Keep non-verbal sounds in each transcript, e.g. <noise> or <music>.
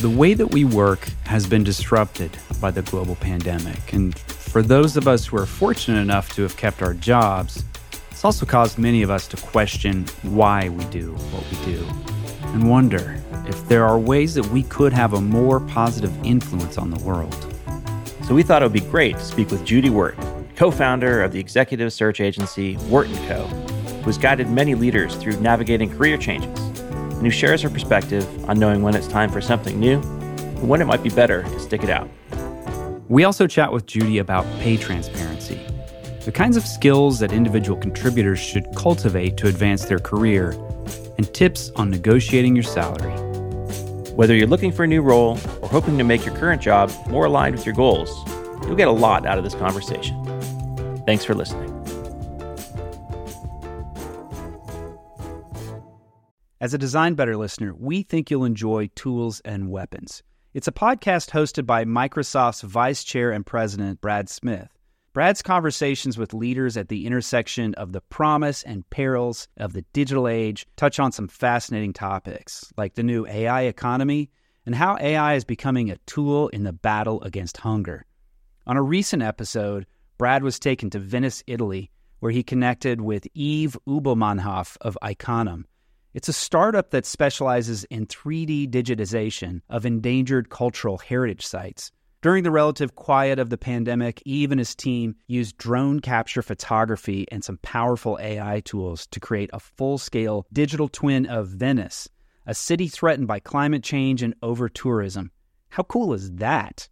The way that we work has been disrupted by the global pandemic. And for those of us who are fortunate enough to have kept our jobs, it's also caused many of us to question why we do what we do and wonder if there are ways that we could have a more positive influence on the world. So we thought it would be great to speak with Judy Wert, co-founder of the executive search agency Wert & Co., who has guided many leaders through navigating career changes and who shares her perspective on knowing when it's time for something new and when it might be better to stick it out. We also chat with Judy about pay transparency, the kinds of skills that individual contributors should cultivate to advance their career, and tips on negotiating your salary. Whether you're looking for a new role or hoping to make your current job more aligned with your goals, you'll get a lot out of this conversation. Thanks for listening. As a Design Better listener, we think you'll enjoy Tools and Weapons. It's a podcast hosted by Microsoft's Vice Chair and President, Brad Smith. Brad's conversations with leaders at the intersection of the promise and perils of the digital age touch on some fascinating topics, like the new AI economy and how AI is becoming a tool in the battle against hunger. On a recent episode, Brad was taken to Venice, Italy, where he connected with Yves Ubelmannhoff of Iconem it's a startup that specializes in 3D digitization of endangered cultural heritage sites. During the relative quiet of the pandemic, Yves and his team used drone capture photography and some powerful AI tools to create a full scale digital twin of Venice, a city threatened by climate change and over tourism. How cool is that?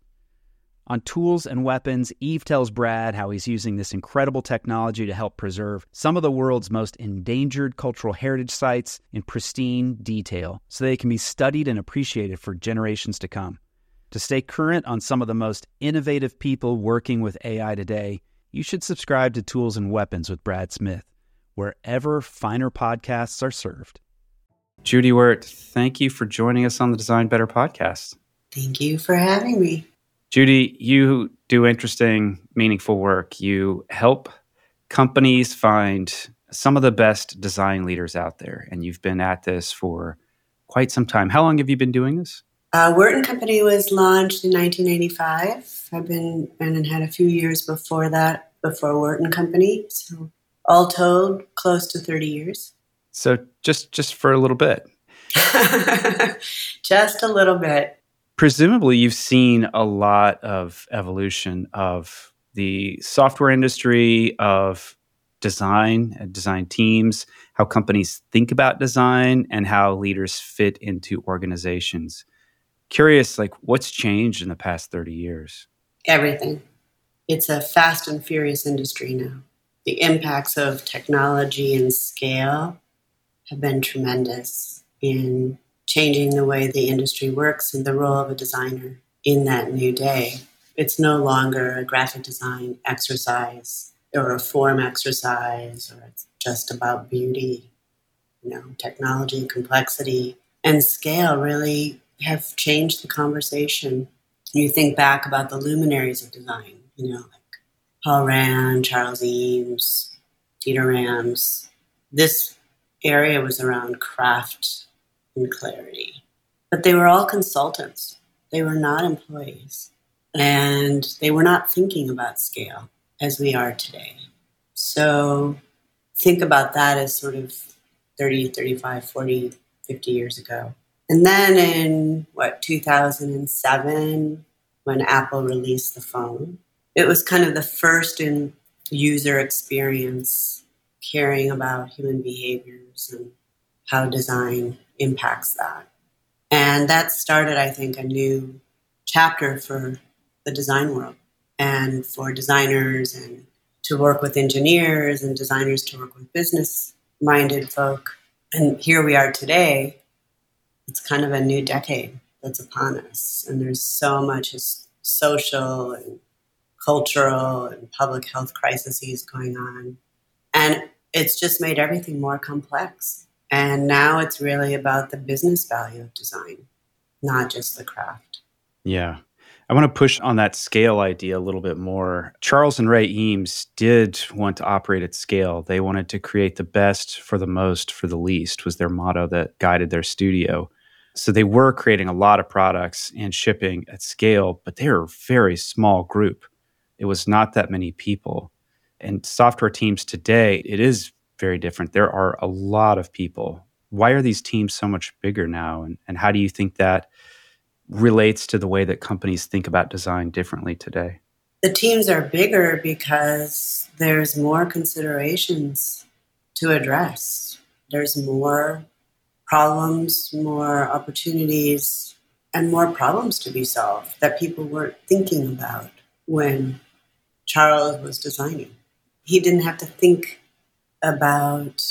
On tools and weapons, Yves tells Brad how he's using this incredible technology to help preserve some of the world's most endangered cultural heritage sites in pristine detail so they can be studied and appreciated for generations to come. To stay current on some of the most innovative people working with AI today, you should subscribe to Tools and Weapons with Brad Smith, wherever finer podcasts are served. Judy Wert, thank you for joining us on the Design Better podcast. Thank you for having me. Judy, you do interesting, meaningful work. You help companies find some of the best design leaders out there, and you've been at this for quite some time. How long have you been doing this? Uh, Wert & Company was launched in 1985. I've been and had a few years before that, before Wert & Company. So all told, close to 30 years. So just just for a little bit. <laughs> just a little bit presumably you've seen a lot of evolution of the software industry of design and design teams how companies think about design and how leaders fit into organizations. Curious like what's changed in the past 30 years? Everything. It's a fast and furious industry now. The impacts of technology and scale have been tremendous in changing the way the industry works and the role of a designer in that new day. It's no longer a graphic design exercise or a form exercise or it's just about beauty. You know, technology, complexity, and scale really have changed the conversation. You think back about the luminaries of design, you know, like Paul Rand, Charles Eames, Dieter Rams. This area was around craft and clarity. But they were all consultants, they were not employees, and they were not thinking about scale as we are today. So think about that as sort of 30, 35, 40, 50 years ago. And then in what, 2007, when Apple released the phone, it was kind of the first in user experience caring about human behaviors and how design impacts that. And that started, I think, a new chapter for the design world and for designers and to work with engineers and designers to work with business minded folk. And here we are today. It's kind of a new decade that's upon us. And there's so much social and cultural and public health crises going on. And it's just made everything more complex. And now it's really about the business value of design, not just the craft. Yeah. I want to push on that scale idea a little bit more. Charles and Ray Eames did want to operate at scale. They wanted to create the best for the most for the least was their motto that guided their studio. So they were creating a lot of products and shipping at scale, but they were a very small group. It was not that many people. And software teams today, it is very different. There are a lot of people. Why are these teams so much bigger now? And, and how do you think that relates to the way that companies think about design differently today? The teams are bigger because there's more considerations to address. There's more problems, more opportunities, and more problems to be solved that people weren't thinking about when Charles was designing. He didn't have to think about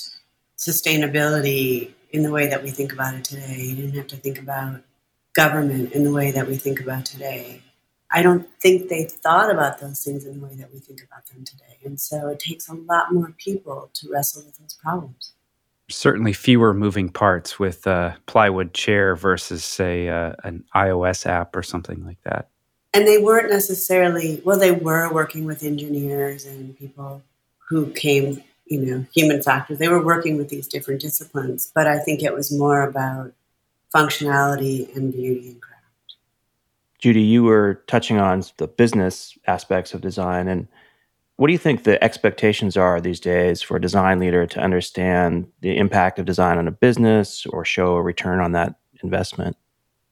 sustainability in the way that we think about it today. He didn't have to think about government in the way that we think about today. I don't think they thought about those things in the way that we think about them today. And so it takes a lot more people to wrestle with those problems. Certainly fewer moving parts with a plywood chair versus, say, uh, an iOS app or something like that. And they weren't necessarily, well, they were working with engineers and people who came, you know, human factors. They were working with these different disciplines. But I think it was more about functionality and beauty and craft. Judy, you were touching on the business aspects of design. And what do you think the expectations are these days for a design leader to understand the impact of design on a business or show a return on that investment?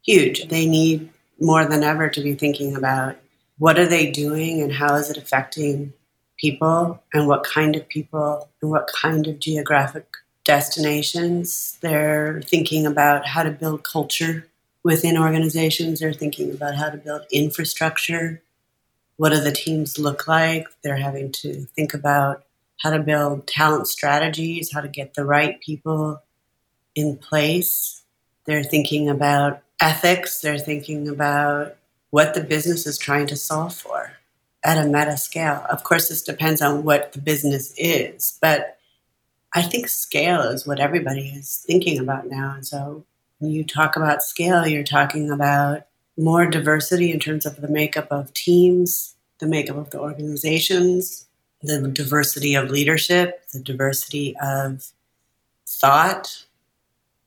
Huge. They need more than ever to be thinking about what are they doing and how is it affecting people and what kind of people and what kind of geographic destinations. They're thinking about how to build culture within organizations. They're thinking about how to build infrastructure. What do the teams look like? They're having to think about how to build talent strategies, how to get the right people in place. They're thinking about ethics. They're thinking about what the business is trying to solve for at a meta scale. Of course, this depends on what the business is, but I think scale is what everybody is thinking about now. And so when you talk about scale, you're talking about more diversity in terms of the makeup of teams, the makeup of the organizations, the diversity of leadership, the diversity of thought,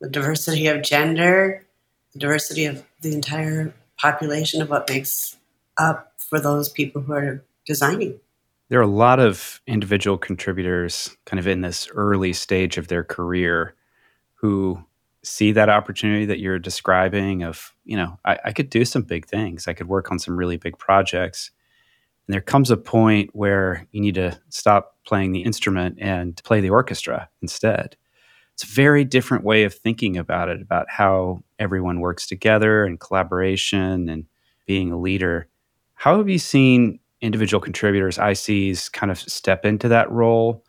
the diversity of gender, the diversity of the entire population of what makes up for those people who are designing. There are a lot of individual contributors kind of in this early stage of their career who see that opportunity that you're describing of you know I, I, could do some big things. I could work on some really big projects. And there comes a point where you need to stop playing the instrument and play the orchestra instead. It's a very different way of thinking about it about how everyone works together and collaboration and being a leader how have you seen individual contributors ics kind of step into that role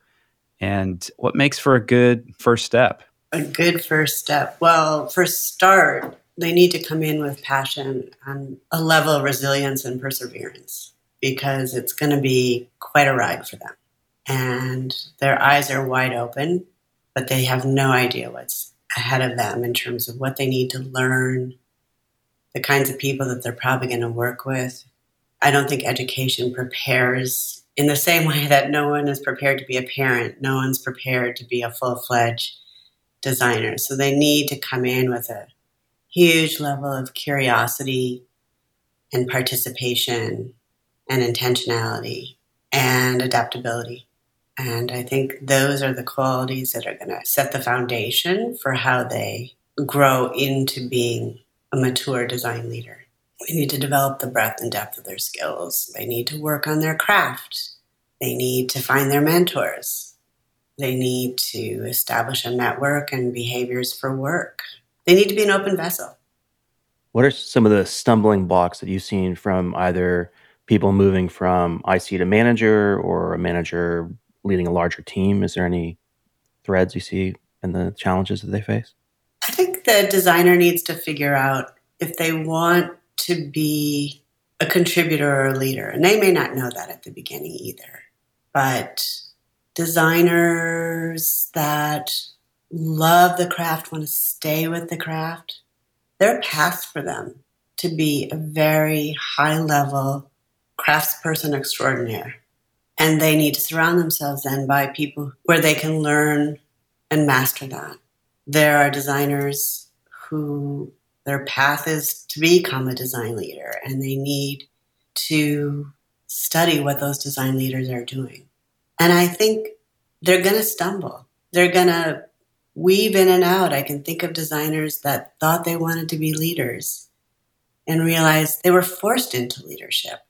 and what makes for a good first step a good first step? Well, for start, they need to come in with passion and a level of resilience and perseverance because it's going to be quite a ride for them. And their eyes are wide open, but they have no idea what's ahead of them in terms of what they need to learn, the kinds of people that they're probably going to work with. I don't think education prepares in the same way that no one is prepared to be a parent, no one's prepared to be a full fledged designer. So they need to come in with a huge level of curiosity and participation and intentionality and adaptability. And I think those are the qualities that are going to set the foundation for how they grow into being a mature design leader. They need to develop the breadth and depth of their skills. They need to work on their craft. They need to find their mentors they need to establish a network and behaviors for work. They need to be an open vessel. What are some of the stumbling blocks that you've seen from either people moving from IC to manager or a manager leading a larger team? Is there any threads you see in the challenges that they face? I think the designer needs to figure out if they want to be a contributor or a leader. And they may not know that at the beginning either. But designers that love the craft, want to stay with the craft, there are paths for them to be a very high level craftsperson extraordinaire. And they need to surround themselves then by people where they can learn and master that. There are designers who their path is to become a design leader and they need to study what those design leaders are doing. And I think they're going to stumble. They're going to weave in and out. I can think of designers that thought they wanted to be leaders and realized they were forced into leadership.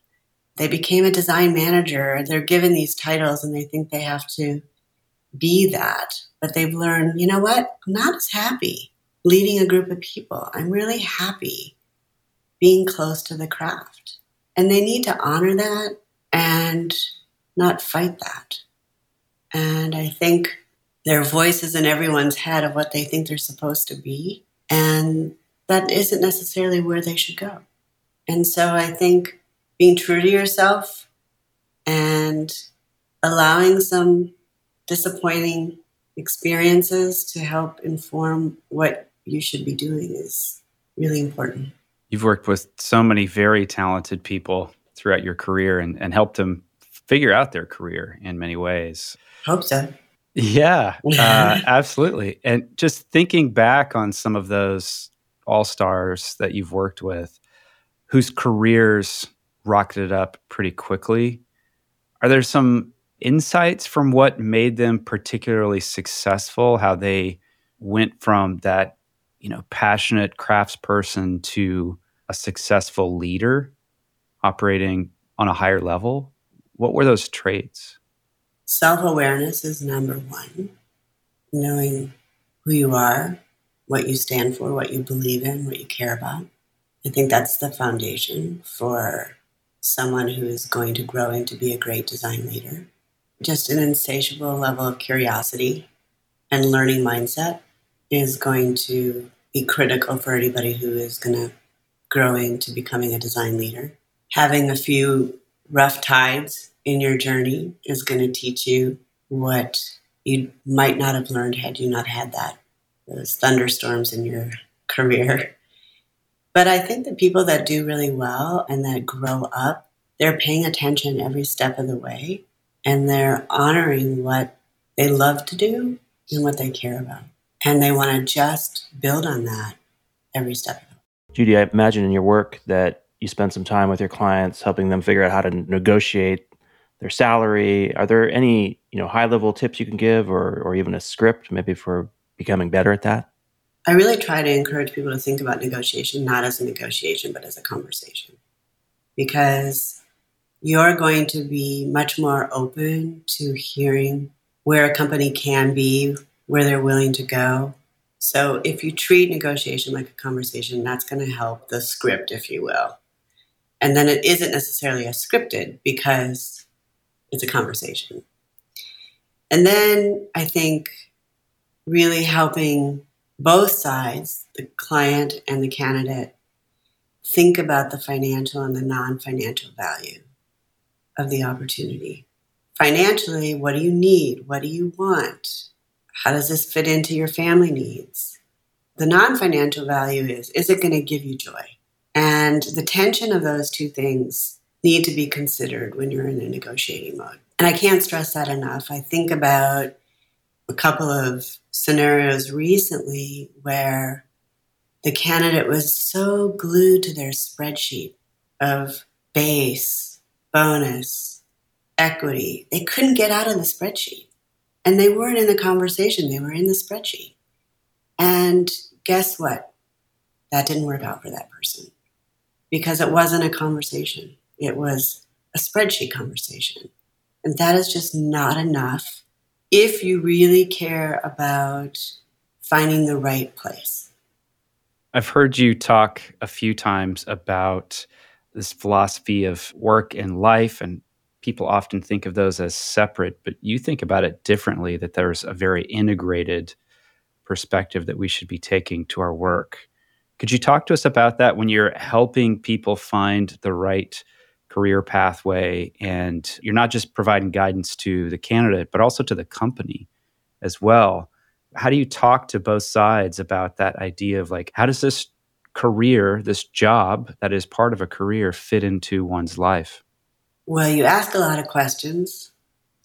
They became a design manager. They're given these titles and they think they have to be that. But they've learned, you know what? I'm not as happy leading a group of people. I'm really happy being close to the craft. And they need to honor that and not fight that. And I think their voice is in everyone's head of what they think they're supposed to be. And that isn't necessarily where they should go. And so I think being true to yourself and allowing some disappointing experiences to help inform what you should be doing is really important. You've worked with so many very talented people throughout your career and, and helped them figure out their career in many ways. Hope so. Yeah, <laughs> uh, absolutely. And just thinking back on some of those all stars that you've worked with, whose careers rocketed up pretty quickly, are there some insights from what made them particularly successful? How they went from that, you know, passionate craftsperson to a successful leader operating on a higher level? What were those traits? Self awareness is number one. Knowing who you are, what you stand for, what you believe in, what you care about. I think that's the foundation for someone who is going to grow into be a great design leader. Just an insatiable level of curiosity and learning mindset is going to be critical for anybody who is going to grow into becoming a design leader. Having a few rough tides in your journey is going to teach you what you might not have learned had you not had that those thunderstorms in your <laughs> career. But I think the people that do really well and that grow up, they're paying attention every step of the way and they're honoring what they love to do and what they care about. And they want to just build on that every step Judy, I imagine in your work that you spend some time with your clients helping them figure out how to negotiate their salary. Are there any you know high level tips you can give, or or even a script maybe for becoming better at that? I really try to encourage people to think about negotiation not as a negotiation, but as a conversation, because you're going to be much more open to hearing where a company can be, where they're willing to go. So if you treat negotiation like a conversation, that's going to help the script, if you will. And then it isn't necessarily a scripted because it's a conversation. And then I think really helping both sides, the client and the candidate, think about the financial and the non financial value of the opportunity. Financially, what do you need? What do you want? How does this fit into your family needs? The non financial value is is it going to give you joy? And the tension of those two things need to be considered when you're in a negotiating mode. And I can't stress that enough. I think about a couple of scenarios recently where the candidate was so glued to their spreadsheet of base, bonus, equity, they couldn't get out of the spreadsheet. And they weren't in the conversation, they were in the spreadsheet. And guess what? That didn't work out for that person because it wasn't a conversation. It was a spreadsheet conversation. And that is just not enough if you really care about finding the right place. I've heard you talk a few times about this philosophy of work and life, and people often think of those as separate, but you think about it differently that there's a very integrated perspective that we should be taking to our work. Could you talk to us about that when you're helping people find the right career pathway and you're not just providing guidance to the candidate but also to the company as well how do you talk to both sides about that idea of like how does this career this job that is part of a career fit into one's life well you ask a lot of questions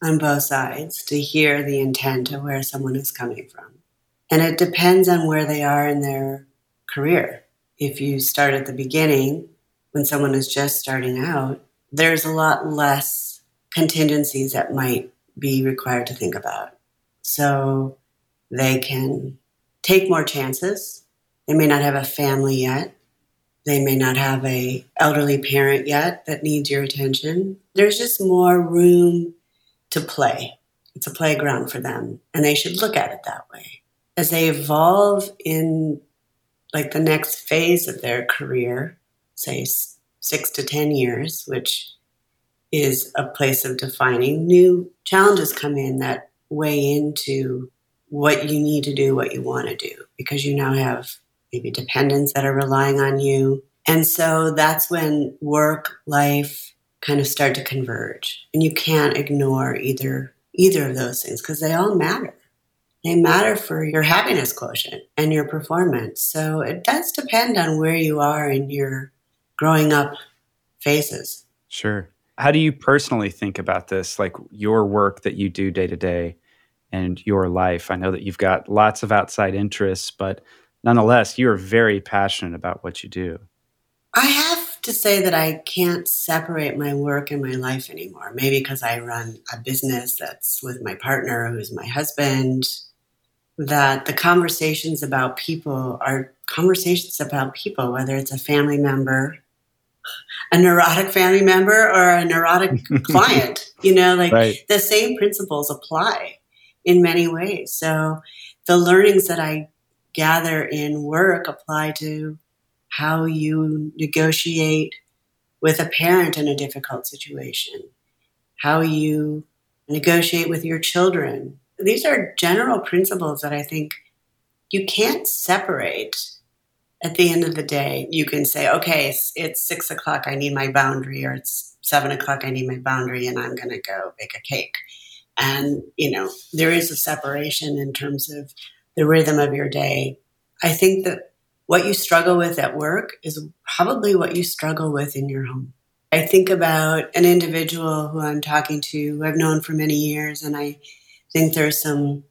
on both sides to hear the intent of where someone is coming from and it depends on where they are in their career if you start at the beginning, when someone is just starting out, there's a lot less contingencies that might be required to think about. So they can take more chances. They may not have a family yet. They may not have a elderly parent yet that needs your attention. There's just more room to play. It's a playground for them, and they should look at it that way. As they evolve in like the next phase of their career, say six to 10 years, which is a place of defining, new challenges come in that weigh into what you need to do, what you want to do, because you now have maybe dependents that are relying on you. And so that's when work, life kind of start to converge. And you can't ignore either either of those things because they all matter. They matter for your happiness quotient and your performance. So it does depend on where you are in your growing up phases. Sure. How do you personally think about this, like your work that you do day to day and your life? I know that you've got lots of outside interests, but nonetheless, you are very passionate about what you do. I have to say that I can't separate my work and my life anymore. Maybe because I run a business that's with my partner, who's my husband, that the conversations about people are conversations about people, whether it's a family member a neurotic family member or a neurotic <laughs> client. You know, like right. the same principles apply in many ways. So the learnings that I gather in work apply to how you negotiate with a parent in a difficult situation, how you negotiate with your children. These are general principles that I think you can't separate at the end of the day, you can say, okay, it's, it's six o'clock, I need my boundary, or it's seven o'clock, I need my boundary, and I'm going to go bake a cake. And, you know, there is a separation in terms of the rhythm of your day. I think that what you struggle with at work is probably what you struggle with in your home. I think about an individual who I'm talking to, who I've known for many years, and I think there's some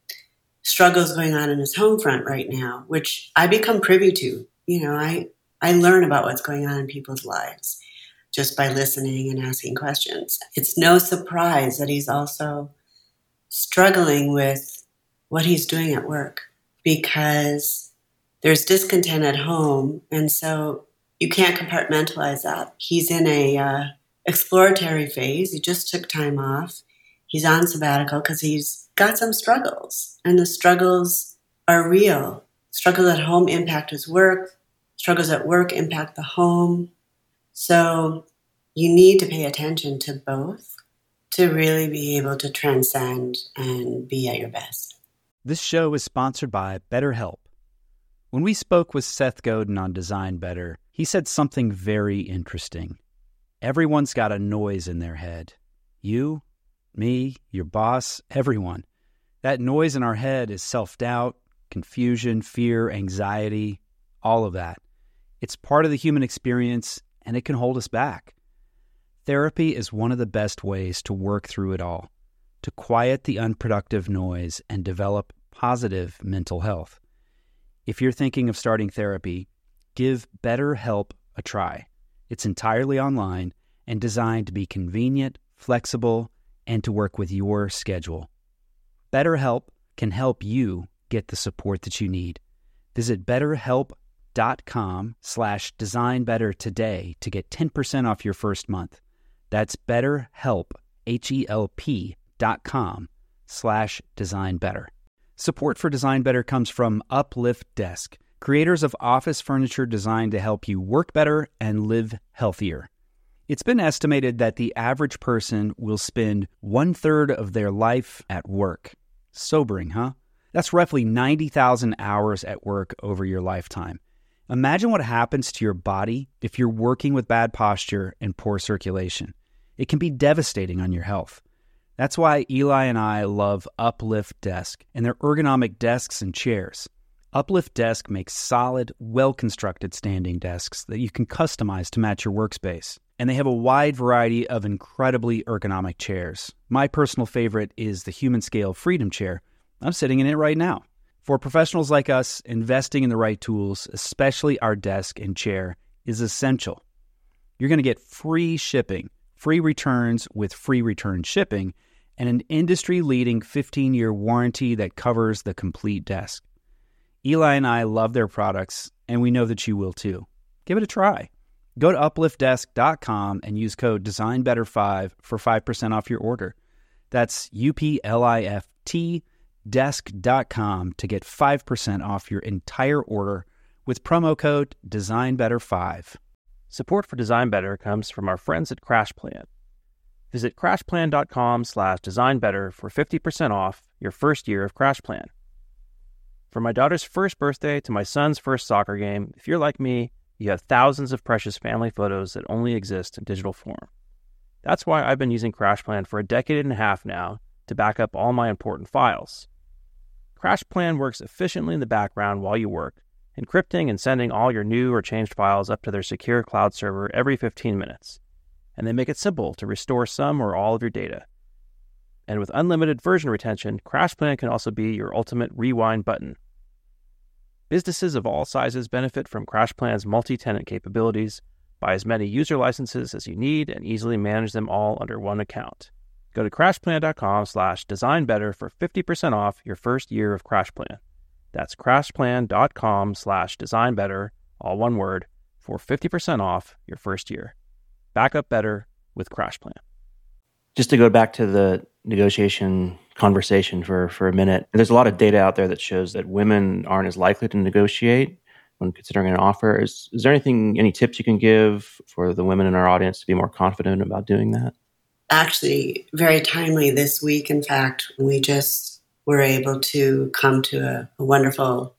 struggles going on in his home front right now, which I become privy to you know, I, I learn about what's going on in people's lives just by listening and asking questions. It's no surprise that he's also struggling with what he's doing at work because there's discontent at home. And so you can't compartmentalize that. He's in a uh, exploratory phase. He just took time off. He's on sabbatical because he's got some struggles, and the struggles are real struggles at home impact his work, struggles at work impact the home. So you need to pay attention to both to really be able to transcend and be at your best. This show is sponsored by BetterHelp. When we spoke with Seth Godin on Design Better, he said something very interesting. Everyone's got a noise in their head. You, me, your boss, everyone. That noise in our head is self doubt, confusion, fear, anxiety, all of that. It's part of the human experience and it can hold us back. Therapy is one of the best ways to work through it all, to quiet the unproductive noise and develop positive mental health. If you're thinking of starting therapy, give BetterHelp a try. It's entirely online and designed to be convenient, flexible, and to work with your schedule. BetterHelp can help you get the support that you need. Visit betterhelp.com slash designbetter today to get 10% off your first month. That's betterhelp, H-E-L-P com slash designbetter. Support for Design Better comes from Uplift Desk, creators of office furniture designed to help you work better and live healthier. It's been estimated that the average person will spend one third of their life at work. Sobering, huh? That's roughly 90,000 hours at work over your lifetime. Imagine what happens to your body if you're working with bad posture and poor circulation. It can be devastating on your health. That's why Eli and I love Uplift Desk and their ergonomic desks and chairs. Uplift Desk makes solid, well constructed standing desks that you can customize to match your workspace. And they have a wide variety of incredibly ergonomic chairs. My personal favorite is the Humanscale Freedom Chair I'm sitting in it right now. For professionals like us, investing in the right tools, especially our desk and chair, is essential. You're going to get free shipping, free returns with free return shipping, and an industry leading 15 year warranty that covers the complete desk. Eli and I love their products, and we know that you will too. Give it a try. Go to upliftdesk.com and use code DesignBetter5 for 5% off your order. That's U P L I F T desk.com to get 5% off your entire order with promo code DesignBetter5. Support for Design Better comes from our friends at CrashPlan. Visit crashplan.com slash designbetter for 50% off your first year of CrashPlan. From my daughter's first birthday to my son's first soccer game, if you're like me, you have thousands of precious family photos that only exist in digital form. That's why I've been using CrashPlan for a decade and a half now to back up all my important files. CrashPlan works efficiently in the background while you work, encrypting and sending all your new or changed files up to their secure cloud server every 15 minutes. And they make it simple to restore some or all of your data. And with unlimited version retention, CrashPlan can also be your ultimate rewind button. Businesses of all sizes benefit from CrashPlan's multi tenant capabilities. Buy as many user licenses as you need and easily manage them all under one account. Go to crashplan.com slash designbetter for 50% off your first year of CrashPlan. That's crashplan.com slash designbetter, all one word, for 50% off your first year. Back up better with CrashPlan. Just to go back to the negotiation conversation for, for a minute, there's a lot of data out there that shows that women aren't as likely to negotiate when considering an offer. Is, is there anything, any tips you can give for the women in our audience to be more confident about doing that? actually very timely this week. In fact, we just were able to come to a, a wonderful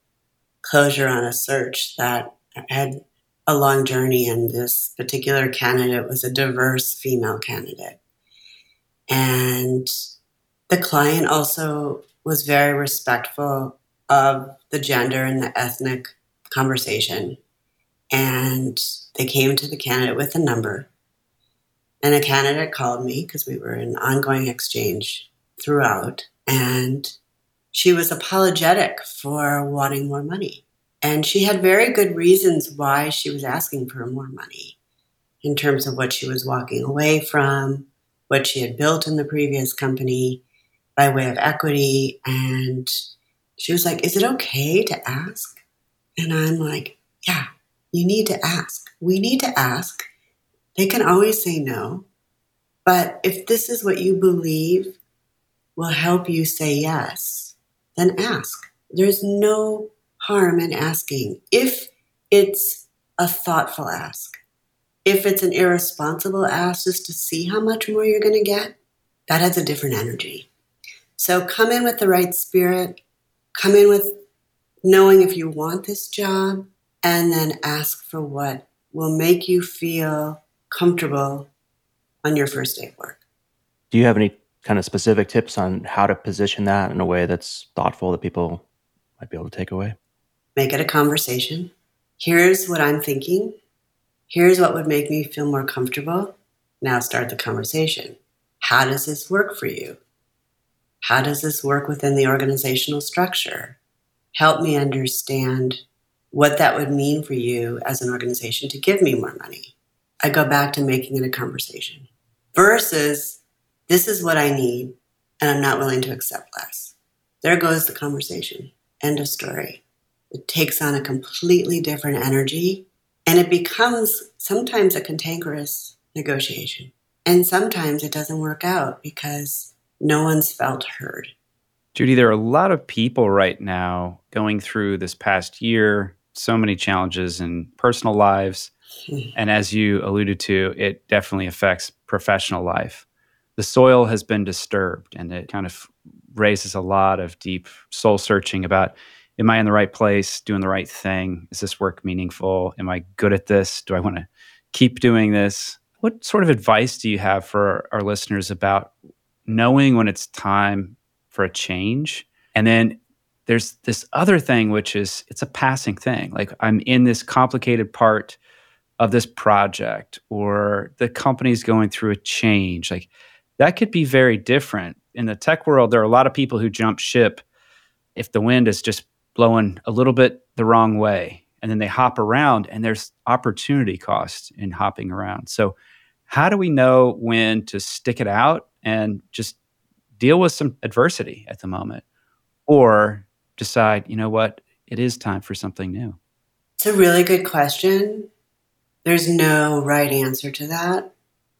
closure on a search that had a long journey, and this particular candidate was a diverse female candidate. And the client also was very respectful of the gender and the ethnic conversation. And they came to the candidate with a number and a candidate called me because we were in ongoing exchange throughout. And she was apologetic for wanting more money. And she had very good reasons why she was asking for more money in terms of what she was walking away from, what she had built in the previous company by way of equity. And she was like, Is it okay to ask? And I'm like, Yeah, you need to ask. We need to ask they can always say no. But if this is what you believe will help you say yes, then ask. There's no harm in asking if it's a thoughtful ask. If it's an irresponsible ask just to see how much more you're going to get, that has a different energy. So come in with the right spirit, come in with knowing if you want this job, and then ask for what will make you feel comfortable on your first day of work. Do you have any kind of specific tips on how to position that in a way that's thoughtful that people might be able to take away? Make it a conversation. Here's what I'm thinking. Here's what would make me feel more comfortable. Now start the conversation. How does this work for you? How does this work within the organizational structure? Help me understand what that would mean for you as an organization to give me more money. I go back to making it a conversation versus this is what I need and I'm not willing to accept less. There goes the conversation. End of story. It takes on a completely different energy and it becomes sometimes a cantankerous negotiation. And sometimes it doesn't work out because no one's felt heard. Judy, there are a lot of people right now going through this past year, so many challenges in personal lives. Hmm. And as you alluded to, it definitely affects professional life. The soil has been disturbed and it kind of raises a lot of deep soul searching about am I in the right place, doing the right thing? Is this work meaningful? Am I good at this? Do I want to keep doing this? What sort of advice do you have for our listeners about knowing when it's time for a change? And then there's this other thing, which is it's a passing thing. Like I'm in this complicated part of this project or the company's going through a change like that could be very different in the tech world there are a lot of people who jump ship if the wind is just blowing a little bit the wrong way and then they hop around and there's opportunity cost in hopping around. So how do we know when to stick it out and just deal with some adversity at the moment or decide, you know what, it is time for something new? It's a really good question. There's no right answer to that.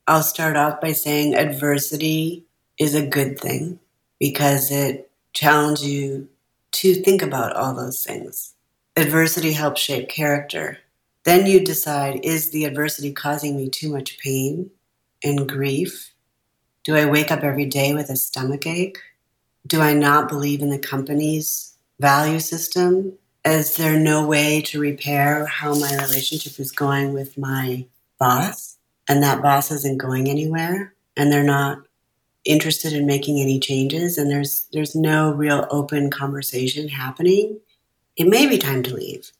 I'll start off by saying adversity is a good thing because it challenges you to think about all those things. Adversity helps shape character. Then you decide is the adversity causing me too much pain and grief? Do I wake up every day with a stomach ache? Do I not believe in the company's value system? Is there no way to repair how my relationship is going with my boss? And that boss isn't going anywhere and they're not interested in making any changes and there's there's no real open conversation happening, it may be time to leave.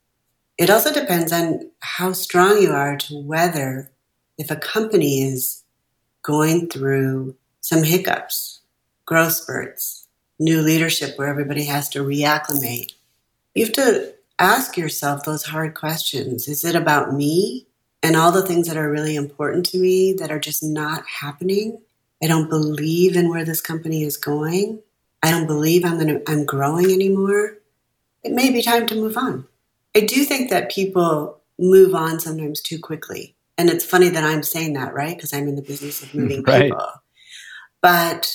It also depends on how strong you are to weather if a company is going through some hiccups, growth spurts, new leadership where everybody has to reacclimate. You have to ask yourself those hard questions. Is it about me and all the things that are really important to me that are just not happening? I don't believe in where this company is going. I don't believe I'm going to, I'm growing anymore. It may be time to move on. I do think that people move on sometimes too quickly. And it's funny that I'm saying that, right? Because I'm in the business of moving <laughs> right. people. But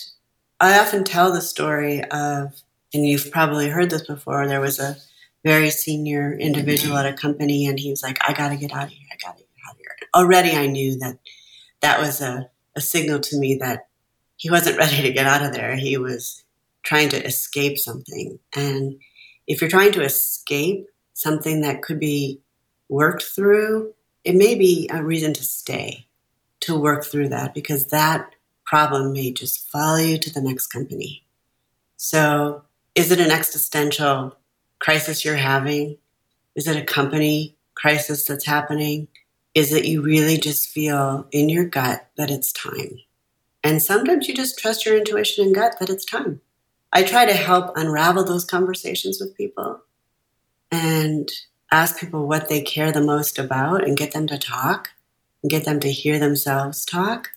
I often tell the story of, and you've probably heard this before, there was a very senior individual at a company, and he was like, I got to get out of here. I got to get out of here. Already I knew that that was a a signal to me that he wasn't <laughs> ready to get out of there. He was trying to escape something. And if you're trying to escape something that could be worked through, it may be a reason to stay, to work through that, because that problem may just follow you to the next company. So, is it an existential crisis you're having? Is it a company crisis that's happening? Is that you really just feel in your gut that it's time. And sometimes you just trust your intuition and gut that it's time. I try to help unravel those conversations with people and ask people what they care the most about and get them to talk and get them to hear themselves talk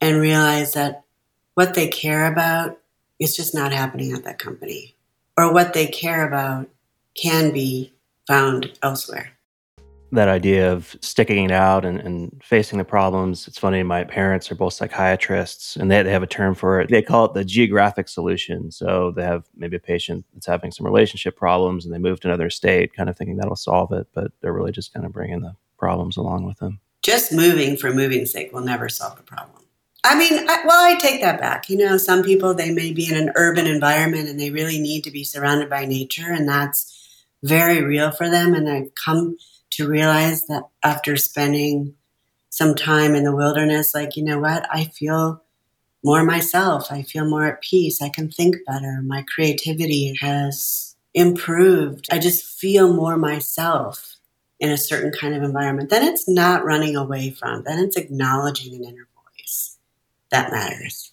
and realize that what they care about is just not happening at that company or what they care about can be found elsewhere that idea of sticking it out and, and, facing the problems. It's funny, my parents are both psychiatrists and they, they have a term for it. They call it the geographic solution. So they have maybe a patient that's having some relationship problems and they move to another state, kind of thinking that'll solve it, but they're really just kind of bringing the problems along with them. Just moving for moving's sake will never solve the problem. I mean, I, well, I take that back. You know, some people, they may be in an urban environment and they really need to be surrounded by nature, and that's very real for them. And they come to realize that after spending some time in the wilderness, like, you know what, I feel more myself. I feel more at peace. I can think better. My creativity has improved. I just feel more myself in a certain kind of environment. Then it's not running away from, then it's acknowledging an inner voice. That matters.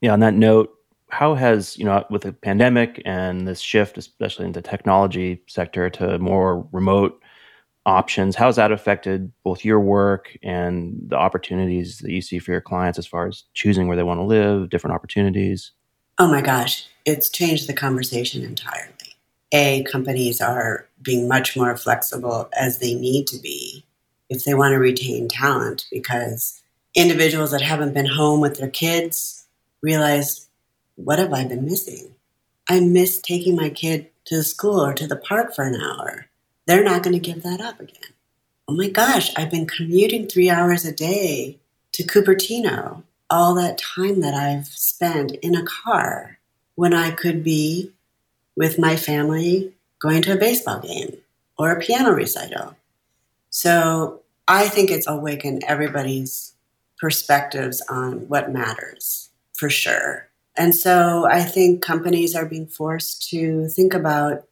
Yeah, on that note, how has, you know, with the pandemic and this shift, especially in the technology sector to more remote options. How's that affected both your work and the opportunities that you see for your clients as far as choosing where they want to live, different opportunities? Oh my gosh, it's changed the conversation entirely. A, companies are being much more flexible as they need to be if they want to retain talent because individuals that haven't been home with their kids realize, what have I been missing? I miss taking my kid to the school or to the park for an hour they're not going to give that up again. Oh my gosh, I've been commuting three hours a day to Cupertino, all that time that I've spent in a car when I could be with my family going to a baseball game or a piano recital. So I think it's awakened everybody's perspectives on what matters for sure. And so I think companies are being forced to think about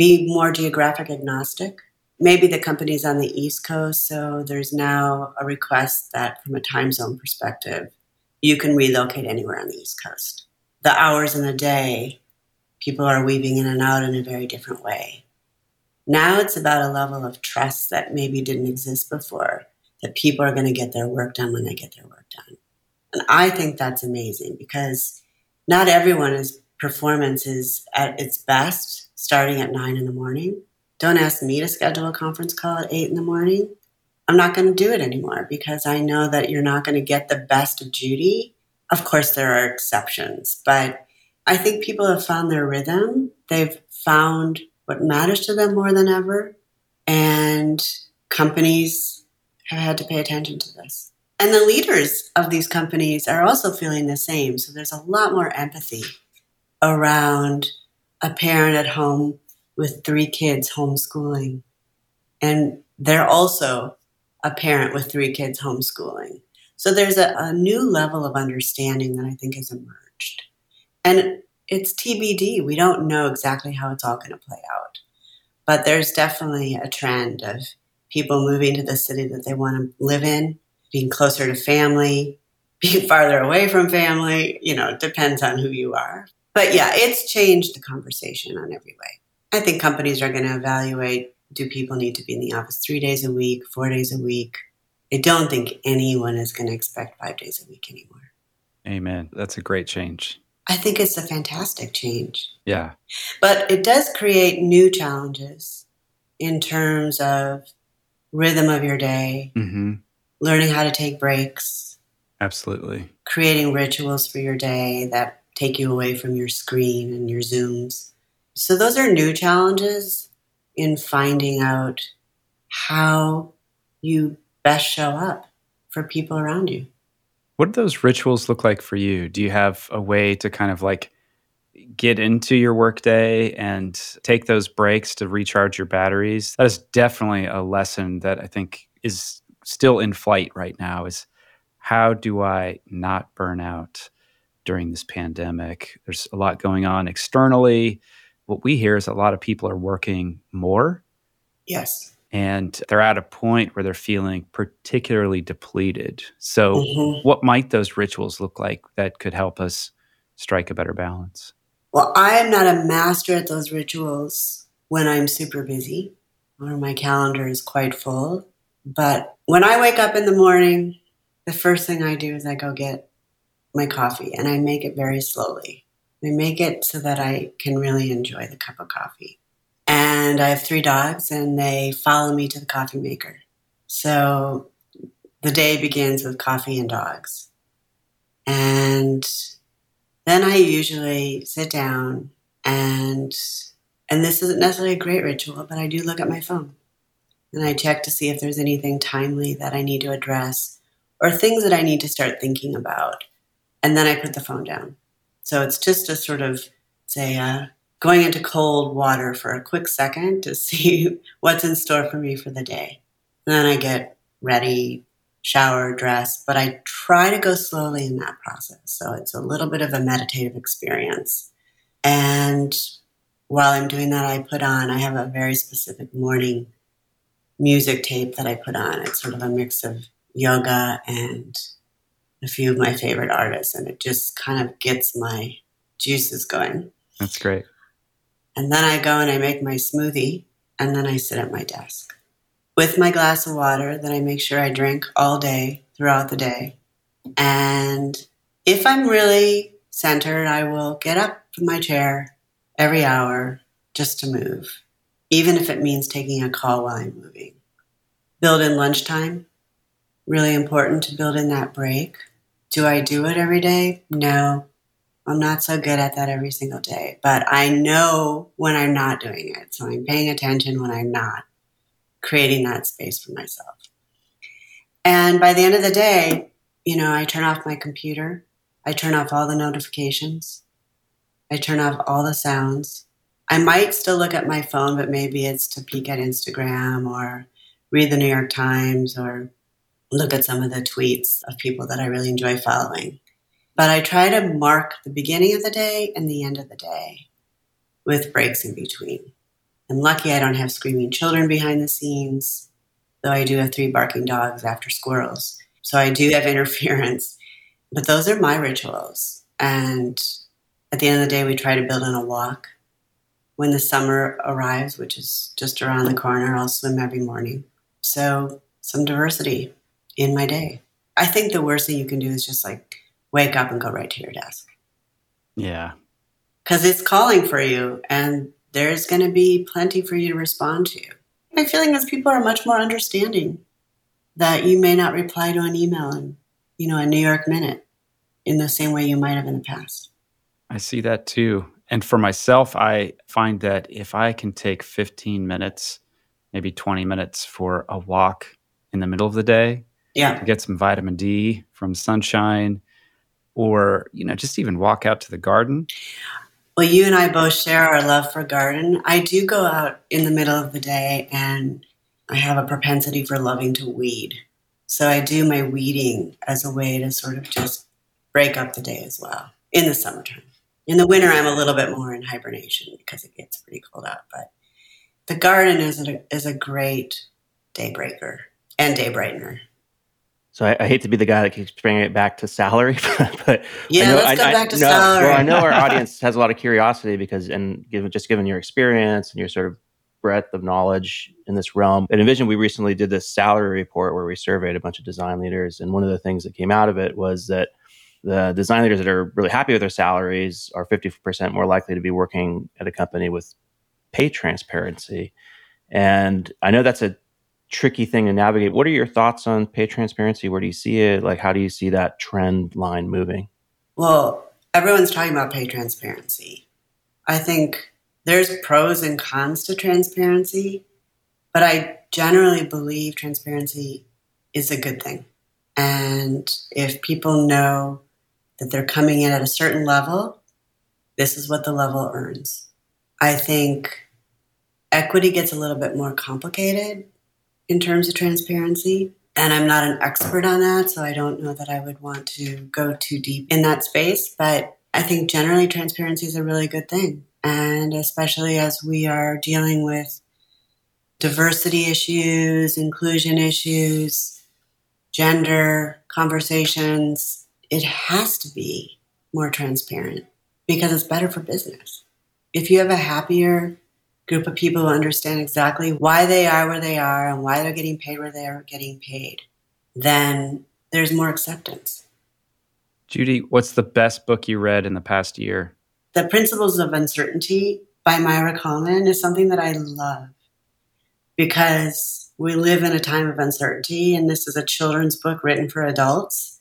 be more geographic agnostic. Maybe the company's on the East Coast, so there's now a request that from a time zone perspective, you can relocate anywhere on the East Coast. The hours in the day People are weaving in and out in a very different way. Now it's about a level of trust that maybe didn't exist before, that people are going to get their work done when they get their work done. And I think that's amazing because not everyone's performance is at its best starting at nine in the morning. Don't ask me to schedule a conference call at eight in the morning. I'm not going to do it anymore because I know that you're not going to get the best of Judy. Of course, there are exceptions, but I think people have found their rhythm. They've found what matters to them more than ever. And companies have had to pay attention to this. And the leaders of these companies are also feeling the same. So there's a lot more empathy around a parent at home with three kids homeschooling. And they're also a parent with three kids homeschooling. So there's a, a new level of understanding that I think has emerged. And it's TBD. We don't know exactly how it's all going to play out. But there's definitely a trend of people moving to the city that they want to live in, being closer to family, <laughs> being farther away from family. You know, depends on who you are. But yeah, it's changed the conversation on every way. I think companies are going to evaluate do people need to be in the office three days a week, four days a week? I don't think anyone is going to expect five days a week anymore. Amen. That's a great change. I think it's a fantastic change. Yeah. But it does create new challenges in terms of rhythm of your day, Mm-hmm. learning how to take breaks, Absolutely. creating rituals for your day that take you away from your screen and your Zooms. So, those are new challenges in finding out how you best show up for people around you. What do those rituals look like for you? Do you have a way to kind of like get into your workday and take those breaks to recharge your batteries? That is definitely a lesson that I think is still in flight right now is how do I not burn out during this pandemic? There's a lot going on externally. What we hear is a lot of people are working more Yes. and they're at a point where they're feeling particularly depleted. So, Mhm. what might those rituals look like that could help us strike a better balance? Well, I am not a master at those rituals when I'm super busy or my calendar is quite full. But when I wake up in the morning, the first thing I do is I go get my coffee and I make it very slowly. I make it so that I can really enjoy the cup of coffee. And I have three dogs and they follow me to the coffee maker. So the day begins with coffee and dogs. And then I usually sit down and and this isn't necessarily a great ritual, but I do look at my phone and I check to see if there's anything timely that I need to address or things that I need to start thinking about. And then I put the phone down. So it's just a sort of say uh, going into cold water for a quick second to <laughs> see what's in store for me for the day. And then I get ready, shower, dress, but I try to go slowly in that process. So it's a little bit of a meditative experience. And while I'm doing that, I put on, I have a very specific morning music tape that I put on. It's sort of a mix of yoga and a few of my favorite artists, and it just kind of gets my juices going. That's great. And then I go and I make my smoothie, and then I sit at my desk with my glass of water that I make sure I drink all day throughout the day. And if I'm really centered, I will get up from my chair every hour just to move, even if it means taking a call while I'm moving. Build in lunchtime, really important to build in that break. Do I do it every day? No, I'm not so good at that every single day, but I know when I'm not doing it. So I'm paying attention when I'm not, creating that space for myself. And by the end of the day, you know, I turn off my computer, I turn off all the notifications, I turn off all the sounds. I might still look at my phone, but maybe it's to peek at Instagram or read the New York Times or look at some of the tweets of people that I really enjoy following. But I try to mark the beginning of the day and the end of the day with breaks in between. I'm lucky I don't have screaming children behind the scenes, though I do have three barking dogs after squirrels. So I do have <laughs> interference. But those are my rituals. And at the end of the day, we try to build in a walk when the summer arrives, which is just around the corner, I'll swim every morning. So, some diversity in my day. I think the worst thing you can do is just like wake up and go right to your desk. Yeah. Because it's calling for you and there's going to be plenty for you to respond to. My feeling is people are much more understanding that you may not reply to an email in, you know, a New York minute in the same way you might have in the past. I see that too. And for myself, I find that if I can take 15 minutes, maybe 20 minutes for a walk in the middle of the day, yeah. to get some vitamin D from sunshine, or you know, just even walk out to the garden. Well, you and I both share our love for garden. I do go out in the middle of the day and I have a propensity for loving to weed. So I do my weeding as a way to sort of just break up the day as well in the summertime. In the winter, I'm a little bit more in hibernation because it gets pretty cold out. But the garden is a, is a great day breaker and day brightener. So I, I, hate to be the guy that keeps bringing it back to salary, <laughs> but yeah, know, let's I, go back to no, salary. Well, I know our <laughs> audience has a lot of curiosity because, and given just given your experience and your sort of breadth of knowledge in this realm, at InVision we recently did this salary report where we surveyed a bunch of design leaders, and one of the things that came out of it was that the design leaders that are really happy with their salaries are 50% more likely to be working at a company with pay transparency. And I know that's a tricky thing to navigate. What are your thoughts on pay transparency? Where do you see it? Like, how do you see that trend line moving? Well, everyone's talking about pay transparency. I think there's pros and cons to transparency, but I generally believe transparency is a good thing. And if people know that they're coming in at a certain level, this is what the level earns. I think equity gets a little bit more complicated in terms of transparency. And I'm not an expert on that, so I don't know that I would want to go too deep in that space. But I think generally transparency is a really good thing. And especially as we are dealing with diversity issues, inclusion issues, gender conversations, it has to be more transparent because it's better for business. If you have a happier group of people who understand exactly why they are where they are and why they're getting paid where they're getting paid, then there's more acceptance. Judy, what's the best book you read in the past year? The Principles of Uncertainty by Maira Kalman is something that I love because we live in a time of uncertainty, and this is a children's book written for adults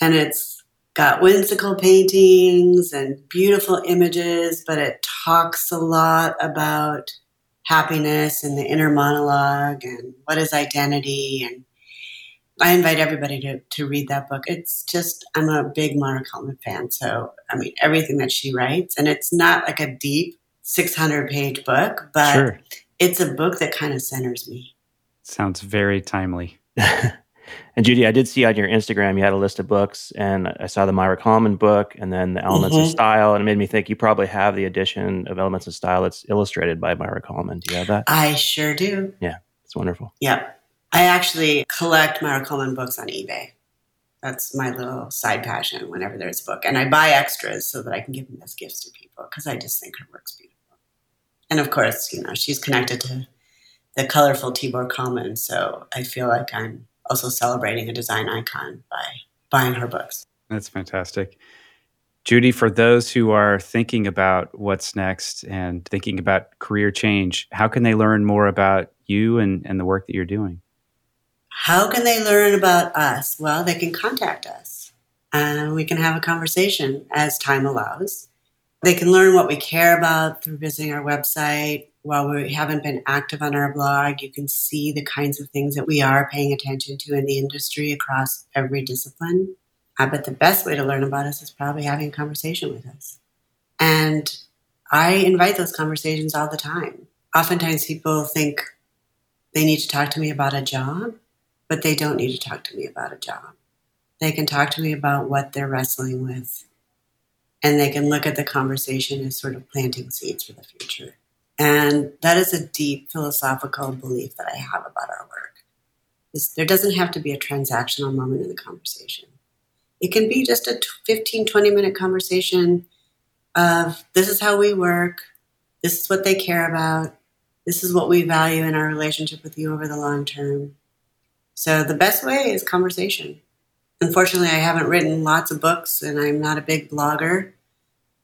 and it's got whimsical paintings and beautiful images, but it talks a lot about happiness and the inner monologue and what is identity. And I invite everybody to, to read that book. It's just, I'm a big Maira Kalman fan. So, I mean, everything that she writes, and it's not like a deep 600 page book, but sure. it's a book that kind of centers me. Sounds very timely. <laughs> And Judy, I did see on your Instagram you had a list of books, and I saw the Maira Kalman book, and then the Elements mm-hmm. of Style, and it made me think you probably have the edition of Elements of Style that's illustrated by Maira Kalman. Do you have that? I sure do. Yeah, it's wonderful. Yep, I actually collect Maira Kalman books on eBay. That's my little side passion. Whenever there's a book, and I buy extras so that I can give them as gifts to people because I just think her work's beautiful. And of course, you know, she's connected to the colorful Tibor Kalman, so I feel like I'm also celebrating a design icon by buying her books. That's fantastic. Judy, for those who are thinking about what's next and thinking about career change, how can they learn more about you and, and the work that you're doing? How can they learn about us? Well, they can contact us and we can have a conversation as time allows. They can learn what we care about through visiting our website, while we haven't been active on our blog, you can see the kinds of things that we are paying attention to in the industry across every discipline. Uh, but the best way to learn about us is probably having a conversation with us. And I invite those conversations all the time. Oftentimes people think they need to talk to me about a job, but they don't need to talk to me about a job. They can talk to me about what they're wrestling with, and they can look at the conversation as sort of planting seeds for the future. And that is a deep philosophical belief that I have about our work. Is there doesn't have to be a transactional moment in the conversation. It can be just a 15, 20 minute conversation of this is how we work. This is what they care about. This is what we value in our relationship with you over the long term. So the best way is conversation. Unfortunately, I haven't written lots of books and I'm not a big blogger.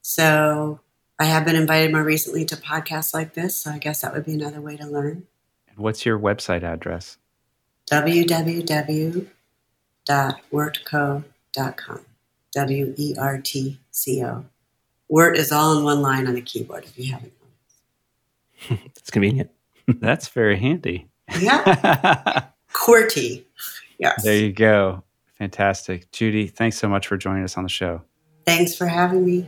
So I have been invited more recently to podcasts like this. So I guess that would be another way to learn. And What's your website address? www.wertco.com. W E R T C O. Wert is all in one line on the keyboard if you haven't noticed. <laughs> it's convenient. <laughs> That's very handy. Yeah. <laughs> QWERTY. Yes. There you go. Fantastic. Judy, thanks so much for joining us on the show. Thanks for having me.